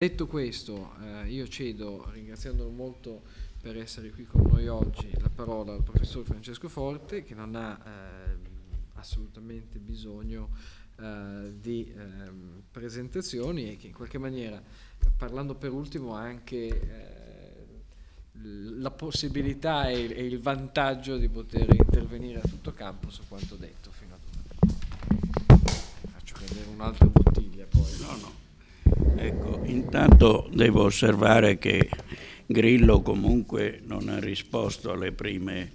Detto questo, eh, io cedo, ringraziandolo molto per essere qui con noi oggi, la parola al professor Francesco Forte, che non ha eh, assolutamente bisogno eh, di ehm, presentazioni e che in qualche maniera, parlando per ultimo, ha anche eh, la possibilità e, e, il vantaggio di poter intervenire a tutto campo su quanto detto fino ad ora. Faccio cadere un'altra bottiglia poi. No, no. Ecco, intanto devo osservare che Grillo comunque non ha risposto alle prime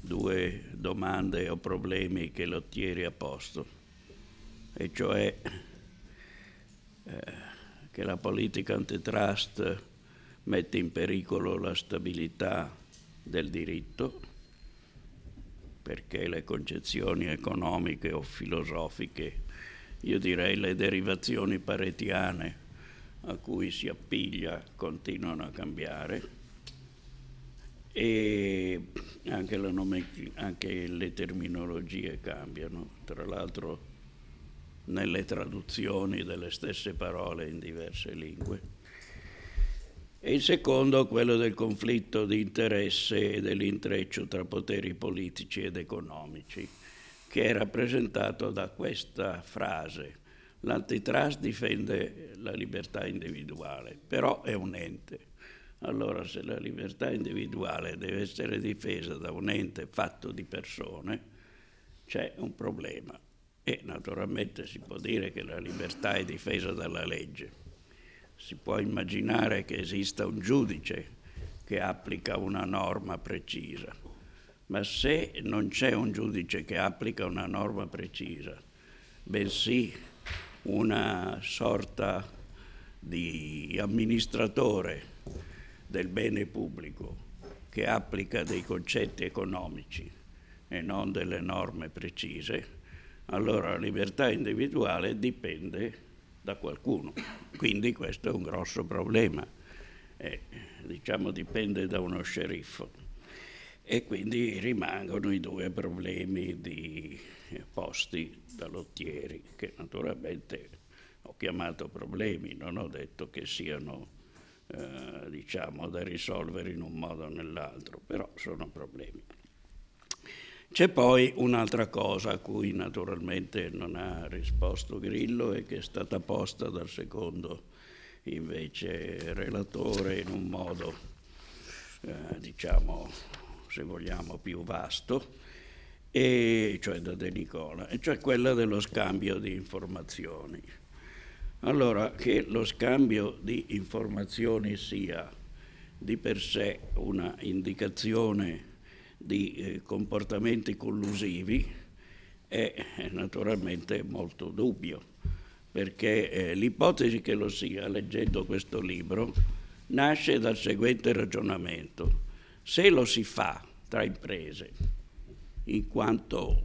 due domande o problemi che Lottieri ha posto, e cioè eh, che la politica antitrust mette in pericolo la stabilità del diritto, perché le concezioni economiche o filosofiche, io direi le derivazioni paretiane, a cui si appiglia continuano a cambiare. E anche, nome, anche le terminologie cambiano, tra l'altro nelle traduzioni delle stesse parole in diverse lingue. E il secondo, quello del conflitto di interesse e dell'intreccio tra poteri politici ed economici, che è rappresentato da questa frase L'antitrust difende la libertà individuale, però è un ente. Allora se la libertà individuale deve essere difesa da un ente fatto di persone, c'è un problema. E naturalmente si può dire che la libertà è difesa dalla legge. Si può immaginare che esista un giudice che applica una norma precisa, ma se non c'è un giudice che applica una norma precisa, bensì una sorta di amministratore del bene pubblico che applica dei concetti economici e non delle norme precise, allora la libertà individuale dipende da qualcuno. Quindi questo è un grosso problema. Eh, diciamo dipende da uno sceriffo. E quindi rimangono i due problemi di posti da lottieri, che naturalmente ho chiamato problemi, non ho detto che siano eh, diciamo, da risolvere in un modo o nell'altro, però sono problemi. C'è poi un'altra cosa a cui naturalmente non ha risposto Grillo e che è stata posta dal secondo invece relatore in un modo, eh, diciamo, se vogliamo, più vasto, e cioè da De Nicola, e cioè quella dello scambio di informazioni. Allora, che lo scambio di informazioni sia di per sé una indicazione di eh, comportamenti collusivi è naturalmente molto dubbio, perché eh, l'ipotesi che lo sia, leggendo questo libro, nasce dal seguente ragionamento. Se lo si fa tra imprese, in quanto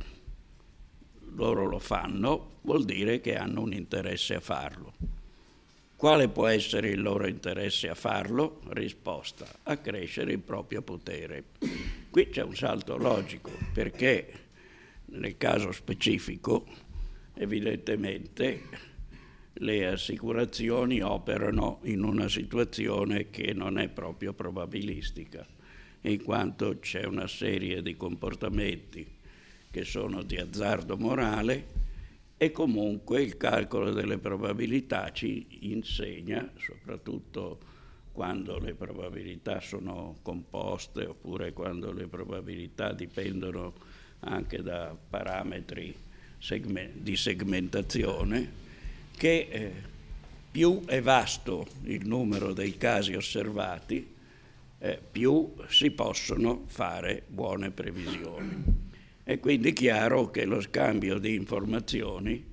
loro lo fanno, vuol dire che hanno un interesse a farlo. Quale può essere il loro interesse a farlo? Risposta, accrescere il proprio potere. Qui c'è un salto logico, perché nel caso specifico, evidentemente, le assicurazioni operano in una situazione che non è proprio probabilistica in quanto c'è una serie di comportamenti che sono di azzardo morale e comunque il calcolo delle probabilità ci insegna, soprattutto quando le probabilità sono composte oppure quando le probabilità dipendono anche da parametri di segmentazione, che eh, più è vasto il numero dei casi osservati, eh, più si possono fare buone previsioni. È quindi chiaro che lo scambio di informazioni,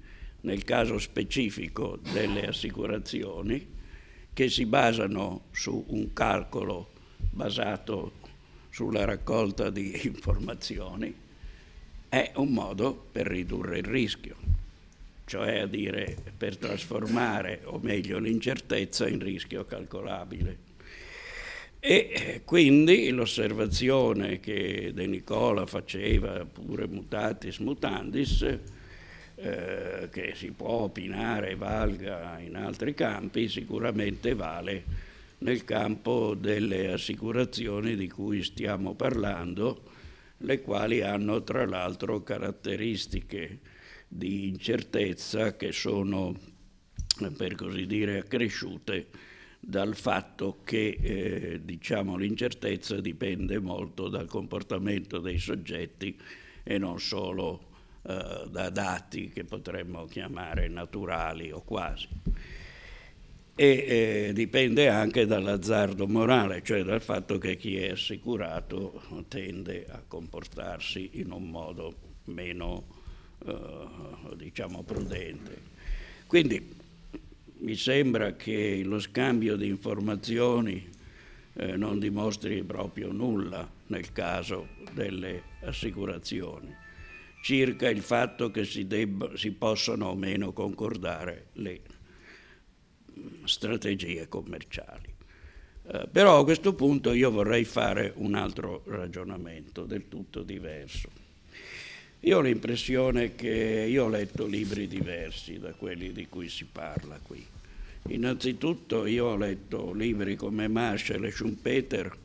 nel caso specifico delle assicurazioni, che si basano su un calcolo basato sulla raccolta di informazioni, è un modo per ridurre il rischio, cioè a dire per trasformare, o meglio, l'incertezza in rischio calcolabile. E quindi l'osservazione che De Nicola faceva, pure mutatis mutandis, eh, che si può opinare valga in altri campi, sicuramente vale nel campo delle assicurazioni di cui stiamo parlando, le quali hanno tra l'altro caratteristiche di incertezza che sono, per così dire, accresciute dal fatto che eh, diciamo, l'incertezza dipende molto dal comportamento dei soggetti e non solo eh, da dati che potremmo chiamare naturali o quasi. E eh, dipende anche dall'azzardo morale, cioè dal fatto che chi è assicurato tende a comportarsi in un modo meno, eh, diciamo, prudente. Quindi mi sembra che lo scambio di informazioni eh, non dimostri proprio nulla nel caso delle assicurazioni circa il fatto che si, debba, si possano o meno concordare le mm, strategie commerciali. Eh, però a questo punto io vorrei fare un altro ragionamento del tutto diverso. Io ho l'impressione che io ho letto libri diversi da quelli di cui si parla qui. Innanzitutto io ho letto libri come Marshall e Schumpeter,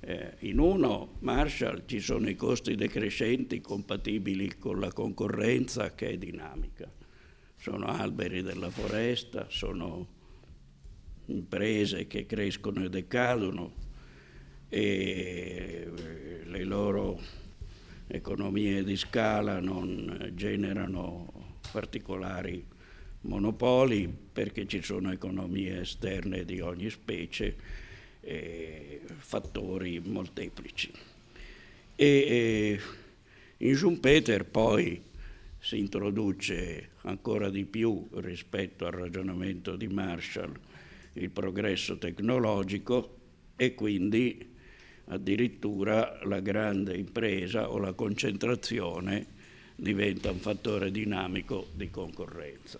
eh, in uno, Marshall, ci sono i costi decrescenti compatibili con la concorrenza che è dinamica. Sono alberi della foresta, sono imprese che crescono e decadono e eh, le loro economie di scala non generano particolari monopoli perché ci sono economie esterne di ogni specie eh, fattori molteplici. E eh, in Schumpeter poi si introduce ancora di più rispetto al ragionamento di Marshall il progresso tecnologico e quindi addirittura la grande impresa o la concentrazione diventa un fattore dinamico di concorrenza.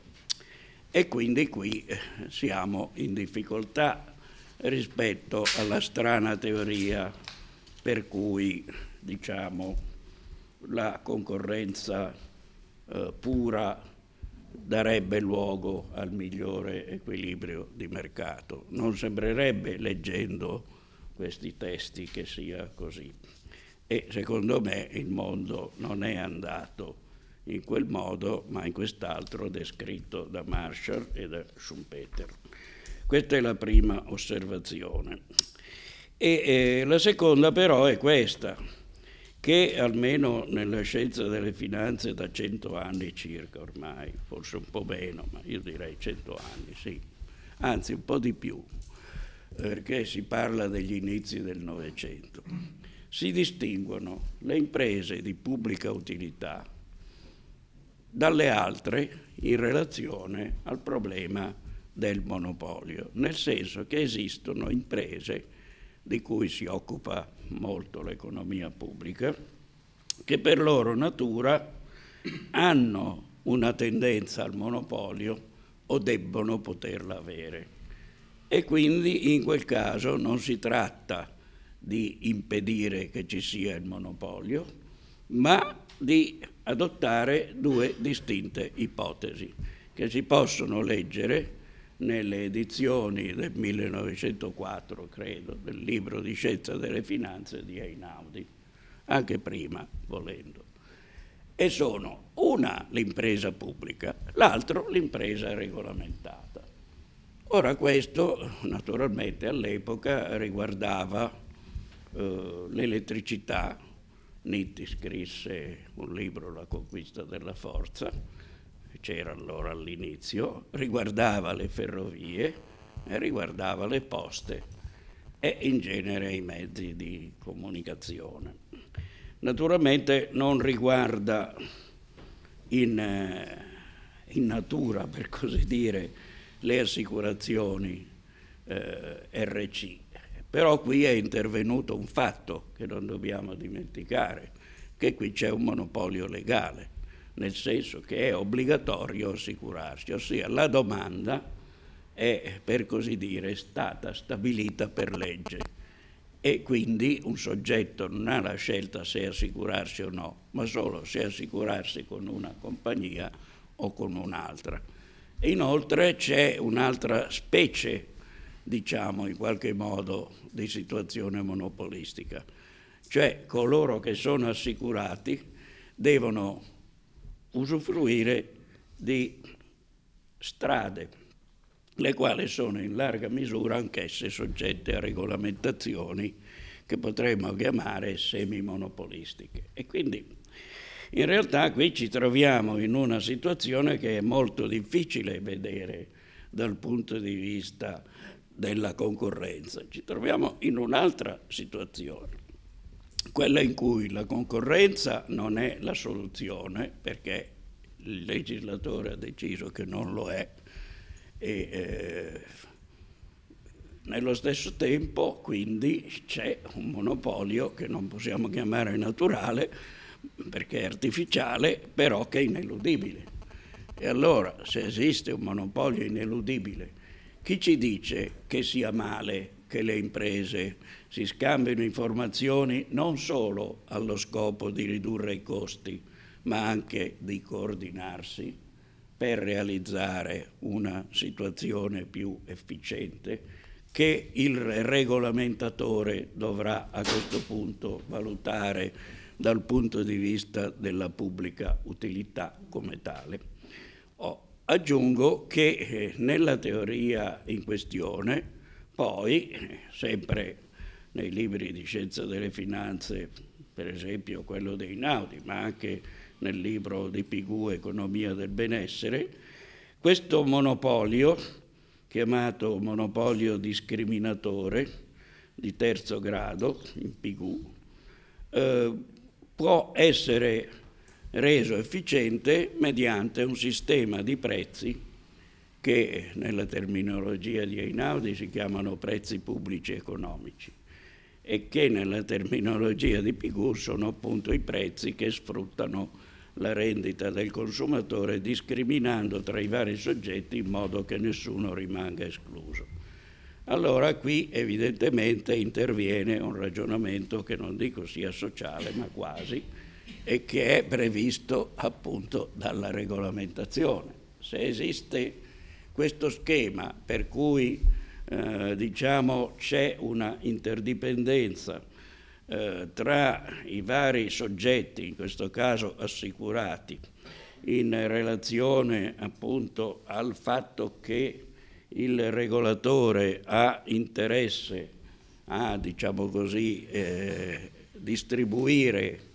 E quindi qui eh, siamo in difficoltà rispetto alla strana teoria per cui diciamo, la concorrenza eh, pura darebbe luogo al migliore equilibrio di mercato. Non sembrerebbe leggendo questi testi che sia così. E secondo me il mondo non è andato in quel modo, ma in quest'altro descritto da Marshall e da Schumpeter. Questa è la prima osservazione. E eh, la seconda però è questa, che almeno nella scienza delle finanze da cento anni circa ormai, forse un po' meno, ma io direi cento anni, sì, anzi un po' di più, perché si parla degli inizi del Novecento, si distinguono le imprese di pubblica utilità dalle altre in relazione al problema del monopolio, nel senso che esistono imprese di cui si occupa molto l'economia pubblica, che per loro natura hanno una tendenza al monopolio o debbono poterla avere. E quindi in quel caso non si tratta di impedire che ci sia il monopolio, ma di adottare due distinte ipotesi che si possono leggere nelle edizioni del 1904, credo, del libro di scienza delle finanze di Einaudi, anche prima, volendo. E sono una l'impresa pubblica, l'altro l'impresa regolamentata. Ora questo naturalmente all'epoca riguardava eh, l'elettricità. Nitti scrisse un libro, La conquista della forza, c'era allora all'inizio, riguardava le ferrovie e riguardava le poste e in genere i mezzi di comunicazione. Naturalmente non riguarda in, eh, in natura, per così dire, le assicurazioni eh, RC, però qui è intervenuto un fatto che non dobbiamo dimenticare, che qui c'è un monopolio legale nel senso che è obbligatorio assicurarsi, ossia la domanda è, per così dire, stata stabilita per legge e quindi un soggetto non ha la scelta se assicurarsi o no, ma solo se assicurarsi con una compagnia o con un'altra. E inoltre c'è un'altra specie, diciamo in qualche modo, di situazione monopolistica, cioè coloro che sono assicurati devono usufruire di strade, le quali sono in larga misura anch'esse soggette a regolamentazioni che potremmo chiamare semimonopolistiche. E quindi in realtà qui ci troviamo in una situazione che è molto difficile vedere dal punto di vista della concorrenza. Ci troviamo in un'altra situazione, quella in cui la concorrenza non è la soluzione, perché il legislatore ha deciso che non lo è e eh, nello stesso tempo quindi c'è un monopolio che non possiamo chiamare naturale perché è artificiale, però che è ineludibile. E allora se esiste un monopolio ineludibile, chi ci dice che sia male che le imprese si scambino informazioni non solo allo scopo di ridurre i costi, ma anche di coordinarsi per realizzare una situazione più efficiente che il regolamentatore dovrà a questo punto valutare dal punto di vista della pubblica utilità come tale. Oh, aggiungo che eh, nella teoria in questione, poi, sempre nei libri di scienza delle finanze, per esempio quello dei Naudi, ma anche nel libro di Pigou Economia del benessere, questo monopolio, chiamato monopolio discriminatore di terzo grado in Pigou, eh, può essere reso efficiente mediante un sistema di prezzi che nella terminologia di Einaudi si chiamano prezzi pubblici economici e che nella terminologia di Pigou sono appunto i prezzi che sfruttano la rendita del consumatore discriminando tra i vari soggetti in modo che nessuno rimanga escluso. Allora qui evidentemente interviene un ragionamento che non dico sia sociale, ma quasi, e che è previsto appunto dalla regolamentazione. Se esiste questo schema per cui eh, diciamo, c'è una interdipendenza eh, tra i vari soggetti, in questo caso assicurati, in relazione appunto al fatto che il regolatore ha interesse a, diciamo così, eh, distribuire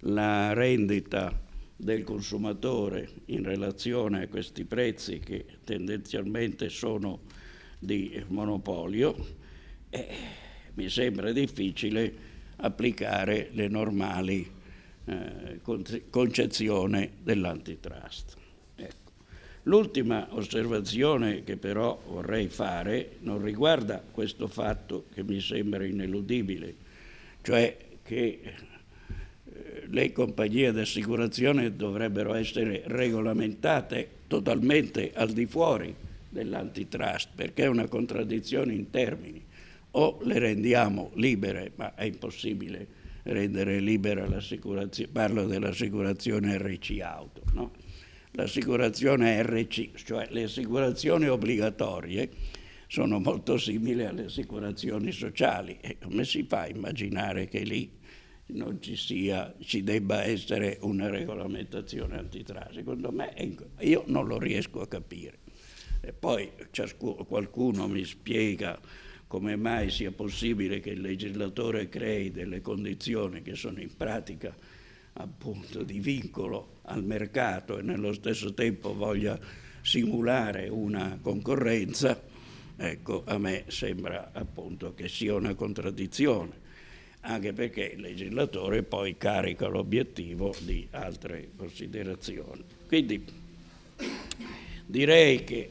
la rendita del consumatore in relazione a questi prezzi che tendenzialmente sono di monopolio, eh, mi sembra difficile applicare le normali eh, concezioni dell'antitrust. L'ultima osservazione che però vorrei fare non riguarda questo fatto che mi sembra ineludibile, cioè che eh, le compagnie di assicurazione dovrebbero essere regolamentate totalmente al di fuori dell'antitrust, perché è una contraddizione in termini o le rendiamo libere, ma è impossibile rendere libera l'assicurazione, parlo dell'assicurazione RC auto, no? L'assicurazione RC, cioè le assicurazioni obbligatorie sono molto simili alle assicurazioni sociali e come si fa a immaginare che lì non ci sia, ci debba essere una regolamentazione antitrust? Secondo me io non lo riesco a capire. E poi ciascuno, qualcuno mi spiega come mai sia possibile che il legislatore crei delle condizioni che sono in pratica appunto di vincolo al mercato e nello stesso tempo voglia simulare una concorrenza, ecco, a me sembra appunto che sia una contraddizione, anche perché il legislatore poi carica l'obiettivo di altre considerazioni. Quindi direi che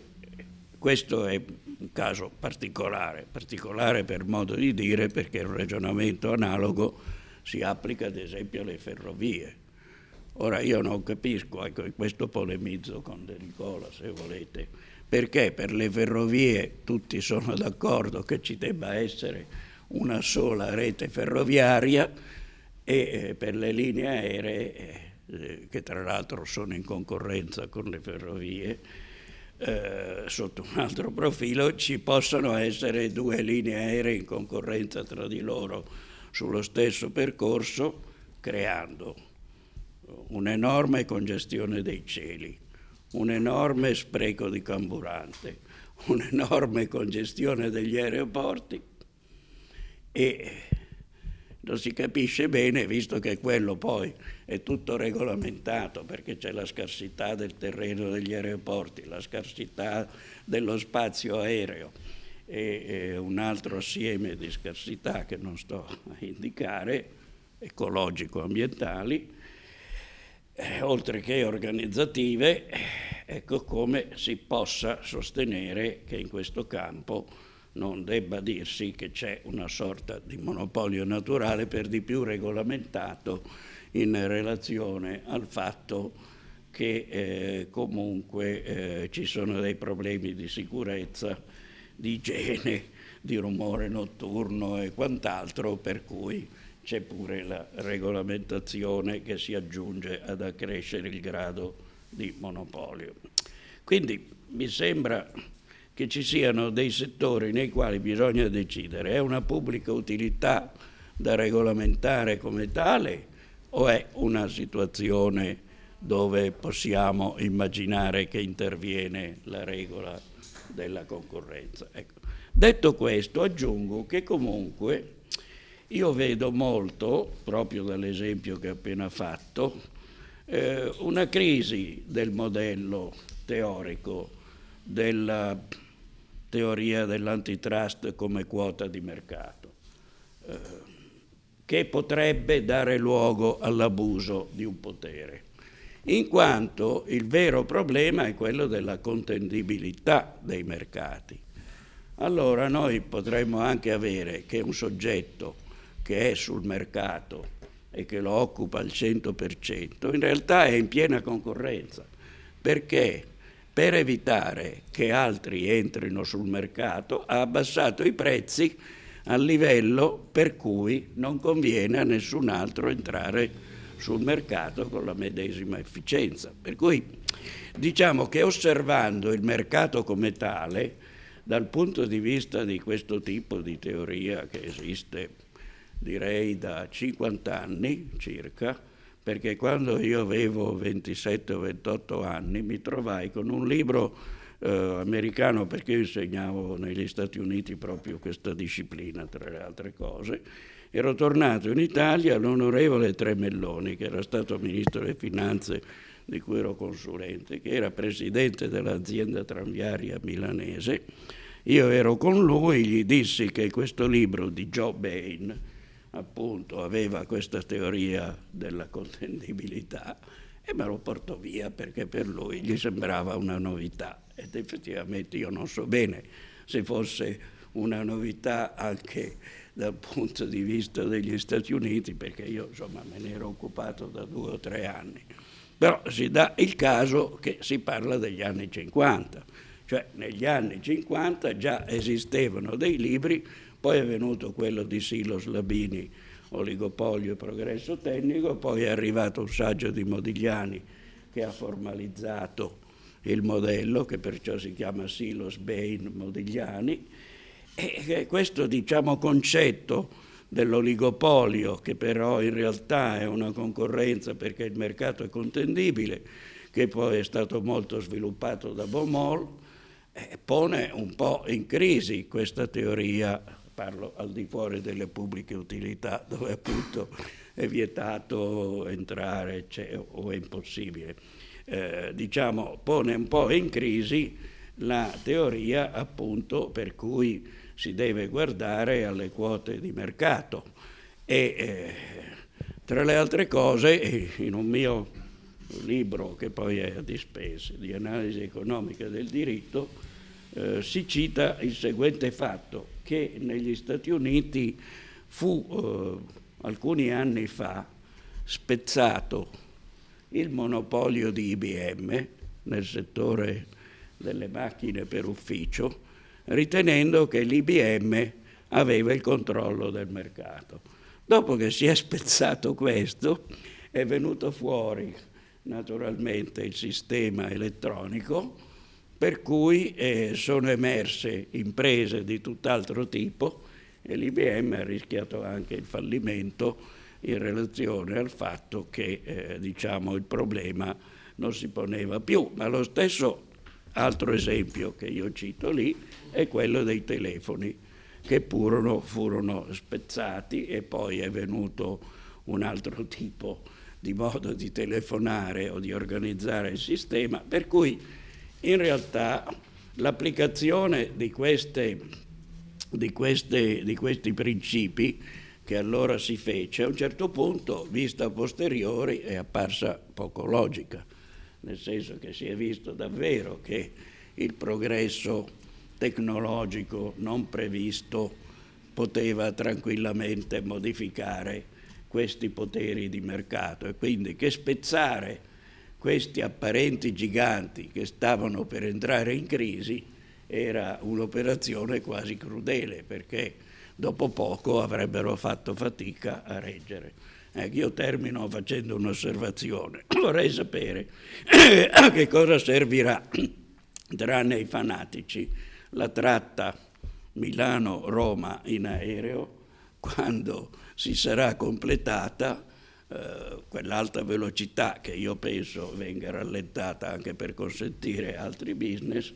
questo è un caso particolare, particolare per modo di dire perché un ragionamento analogo si applica ad esempio alle ferrovie. Ora io non capisco, ecco, questo polemizzo con De Nicola se volete, perché per le ferrovie tutti sono d'accordo che ci debba essere una sola rete ferroviaria e eh, per le linee aeree eh, eh, che tra l'altro sono in concorrenza con le ferrovie, eh, sotto un altro profilo ci possono essere due linee aeree in concorrenza tra di loro sullo stesso percorso, creando un'enorme congestione dei cieli, un enorme spreco di carburante, un'enorme congestione degli aeroporti. E non si capisce bene, visto che quello poi è tutto regolamentato, perché c'è la scarsità del terreno degli aeroporti, la scarsità dello spazio aereo e, un altro assieme di scarsità che non sto a indicare, ecologico-ambientali, eh, oltre che organizzative, ecco come si possa sostenere che in questo campo non debba dirsi che c'è una sorta di monopolio naturale per di più regolamentato in relazione al fatto che eh, comunque eh, ci sono dei problemi di sicurezza, di igiene, di rumore notturno e quant'altro, per cui c'è pure la regolamentazione che si aggiunge ad accrescere il grado di monopolio. Quindi mi sembra che ci siano dei settori nei quali bisogna decidere è una pubblica utilità da regolamentare come tale o è una situazione dove possiamo immaginare che interviene la regola della concorrenza. Ecco. Detto questo, aggiungo che comunque io vedo molto, proprio dall'esempio che ho appena fatto, eh, una crisi del modello teorico della teoria dell'antitrust come quota di mercato, eh, che potrebbe dare luogo all'abuso di un potere, in quanto il vero problema è quello della contendibilità dei mercati. Allora noi potremmo anche avere che un soggetto che è sul mercato e che lo occupa al 100%, in realtà è in piena concorrenza, perché per evitare che altri entrino sul mercato ha abbassato i prezzi a livello per cui non conviene a nessun altro entrare sul mercato con la medesima efficienza. Per cui diciamo che osservando il mercato come tale, dal punto di vista di questo tipo di teoria che esiste direi da 50 anni circa, perché quando io avevo 27 o 28 anni mi trovai con un libro eh, americano, perché io insegnavo negli Stati Uniti proprio questa disciplina, tra le altre cose, ero tornato in Italia l'onorevole Tremelloni, che era stato ministro delle finanze di cui ero consulente, che era presidente dell'azienda tranviaria milanese. Io ero con lui, gli dissi che questo libro di Joe Bain, appunto aveva questa teoria della contendibilità e me lo portò via perché per lui gli sembrava una novità ed effettivamente io non so bene se fosse una novità anche dal punto di vista degli Stati Uniti perché io insomma me ne ero occupato da due o tre anni. Però si dà il caso che si parla degli anni 50 cioè negli anni 50 già esistevano dei libri poi è venuto quello di Silos Labini, Oligopolio e Progresso Tecnico, poi è arrivato un saggio di Modigliani che ha formalizzato il modello, che perciò si chiama Silos Bain Modigliani, e questo diciamo, concetto dell'oligopolio, che però in realtà è una concorrenza perché il mercato è contendibile, che poi è stato molto sviluppato da Baumol, eh, pone un po' in crisi questa teoria parlo al di fuori delle pubbliche utilità, dove appunto è vietato entrare o è impossibile. Eh, diciamo, pone un po' in crisi la teoria appunto per cui si deve guardare alle quote di mercato. E eh, tra le altre cose in un mio libro che poi è a dispese di analisi economica del diritto eh, si cita il seguente fatto che negli Stati Uniti fu eh, alcuni anni fa spezzato il monopolio di IBM nel settore delle macchine per ufficio, ritenendo che l'IBM aveva il controllo del mercato. Dopo che si è spezzato questo, è venuto fuori naturalmente il sistema elettronico, per cui eh, sono emerse imprese di tutt'altro tipo e l'IBM ha rischiato anche il fallimento in relazione al fatto che eh, diciamo, il problema non si poneva più. Ma lo stesso altro esempio che io cito lì è quello dei telefoni che furono, furono spezzati e poi è venuto un altro tipo di modo di telefonare o di organizzare il sistema, per cui in realtà l'applicazione di, queste, di, queste, di questi principi che allora si fece, a un certo punto, vista a posteriori, è apparsa poco logica, nel senso che si è visto davvero che il progresso tecnologico non previsto poteva tranquillamente modificare questi poteri di mercato e quindi che spezzare questi apparenti giganti che stavano per entrare in crisi era un'operazione quasi crudele perché dopo poco avrebbero fatto fatica a reggere. Ecco, io termino facendo un'osservazione. Vorrei sapere a che cosa servirà, tranne ai fanatici, la tratta Milano-Roma in aereo quando si sarà completata eh, quell'alta velocità che io penso venga rallentata anche per consentire altri business,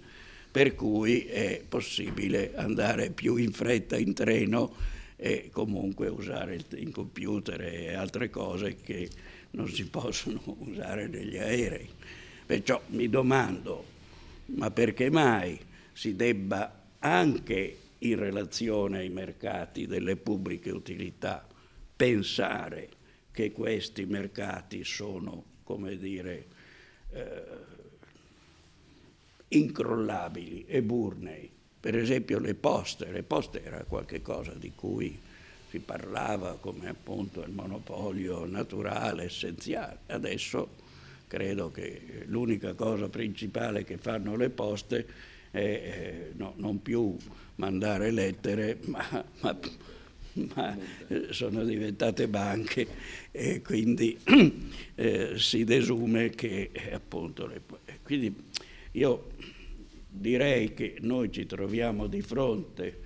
per cui è possibile andare più in fretta in treno e comunque usare il computer e altre cose che non si possono usare negli aerei. Perciò mi domando, ma perché mai si debba anche in relazione ai mercati delle pubbliche utilità pensare che questi mercati sono, come dire, eh, incrollabili e burnei. Per esempio le poste, le poste era qualcosa di cui si parlava come appunto il monopolio naturale, essenziale. Adesso credo che l'unica cosa principale che fanno le poste è eh, no, non più mandare lettere, ma, ma, ma sono diventate banche e quindi eh, si desume che eh, appunto le, quindi io direi che noi ci troviamo di fronte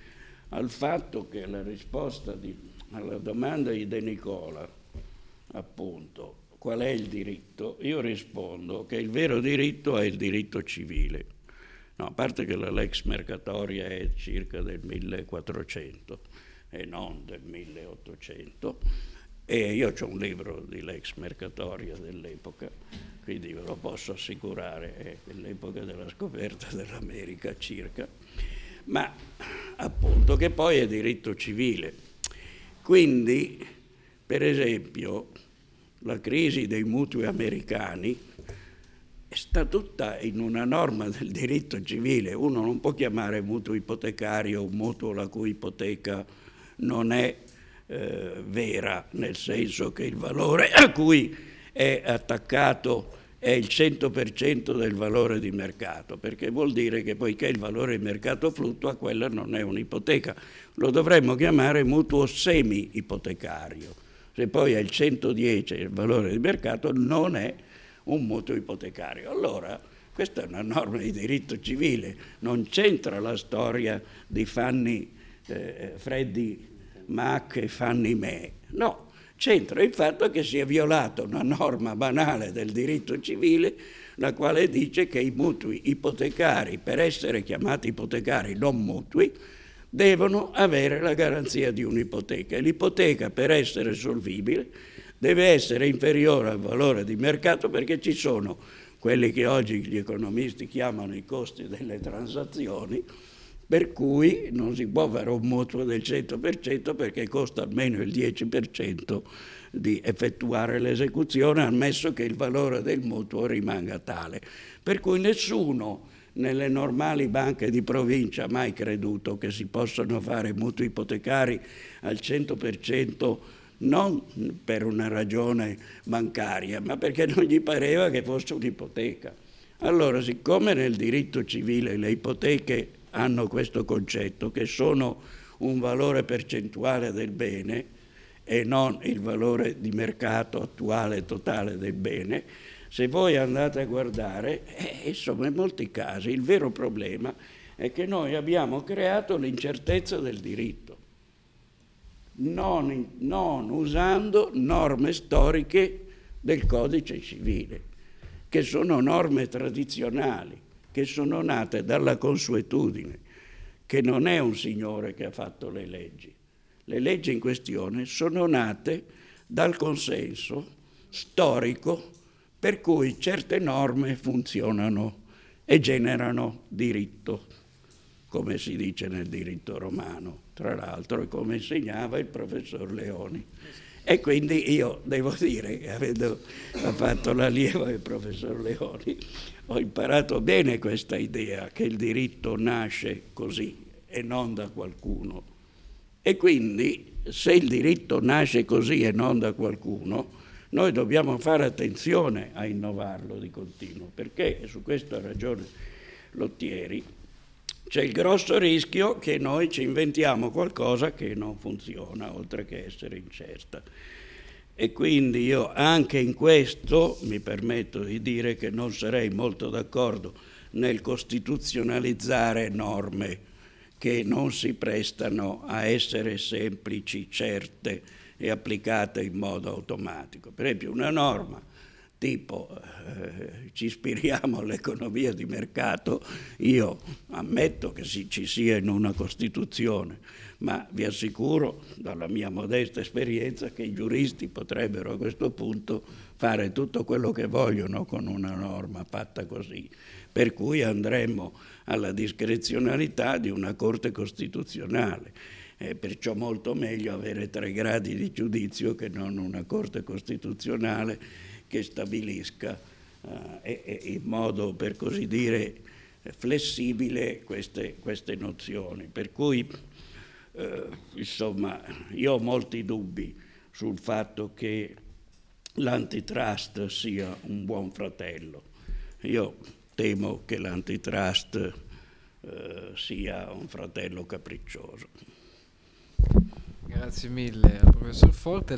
al fatto che la risposta di, alla domanda di De Nicola, appunto, qual è il diritto? Io rispondo che il vero diritto è il diritto civile. No, a parte che la lex mercatoria è circa del 1400 e non del 1800, e io ho un libro di lex mercatoria dell'epoca, quindi ve lo posso assicurare, è dell'epoca della scoperta dell'America circa, ma appunto che poi è diritto civile. Quindi, per esempio, la crisi dei mutui americani sta tutta in una norma del diritto civile. Uno non può chiamare mutuo ipotecario un mutuo la cui ipoteca non è eh, vera, nel senso che il valore a cui è attaccato è il 100% del valore di mercato, perché vuol dire che poiché il valore di mercato fluttua, quella non è un'ipoteca. Lo dovremmo chiamare mutuo semi-ipotecario. Se poi è il 110 il valore di mercato, non è un mutuo ipotecario. Allora, questa è una norma di diritto civile, non c'entra la storia di Fanny eh, Freddy Mac e Fanny Me, no, c'entra il fatto che si è violata una norma banale del diritto civile la quale dice che i mutui ipotecari, per essere chiamati ipotecari non mutui, devono avere la garanzia di un'ipoteca. L'ipoteca, per essere solvibile, deve essere inferiore al valore di mercato perché ci sono quelli che oggi gli economisti chiamano i costi delle transazioni, per cui non si può fare un mutuo del 100% perché costa almeno il 10% di effettuare l'esecuzione, ammesso che il valore del mutuo rimanga tale. Per cui nessuno nelle normali banche di provincia ha mai creduto che si possano fare mutui ipotecari al 100% non per una ragione bancaria, ma perché non gli pareva che fosse un'ipoteca. Allora, siccome nel diritto civile le ipoteche hanno questo concetto, che sono un valore percentuale del bene, e non il valore di mercato attuale totale del bene, se voi andate a guardare, eh, insomma in molti casi il vero problema è che noi abbiamo creato l'incertezza del diritto, non, non usando norme storiche del codice civile, che sono norme tradizionali, che sono nate dalla consuetudine, che non è un signore che ha fatto le leggi. Le leggi in questione sono nate dal consenso storico per cui certe norme funzionano e generano diritto, come si dice nel diritto romano, tra l'altro, e come insegnava il professor Leoni. E quindi io devo dire avendo fatto l'allievo del professor Leoni, ho imparato bene questa idea che il diritto nasce così e non da qualcuno. E quindi se il diritto nasce così e non da qualcuno, noi dobbiamo fare attenzione a innovarlo di continuo, perché, su questo ha ragione Lottieri, c'è il grosso rischio che noi ci inventiamo qualcosa che non funziona, oltre che essere incerta. E quindi io anche in questo mi permetto di dire che non sarei molto d'accordo nel costituzionalizzare norme che non si prestano a essere semplici, certe, e applicata in modo automatico. Per esempio una norma tipo eh, ci ispiriamo all'economia di mercato, io ammetto che sì, ci sia in una Costituzione, ma vi assicuro dalla mia modesta esperienza che i giuristi potrebbero a questo punto fare tutto quello che vogliono con una norma fatta così, per cui andremmo alla discrezionalità di una Corte Costituzionale. È perciò molto meglio avere tre gradi di giudizio che non una Corte Costituzionale che stabilisca eh, in modo, per così dire, flessibile queste, queste nozioni. Per cui, eh, insomma, io ho molti dubbi sul fatto che l'antitrust sia un buon fratello. Io temo che l'antitrust eh, sia un fratello capriccioso. Grazie mille al professor Forte.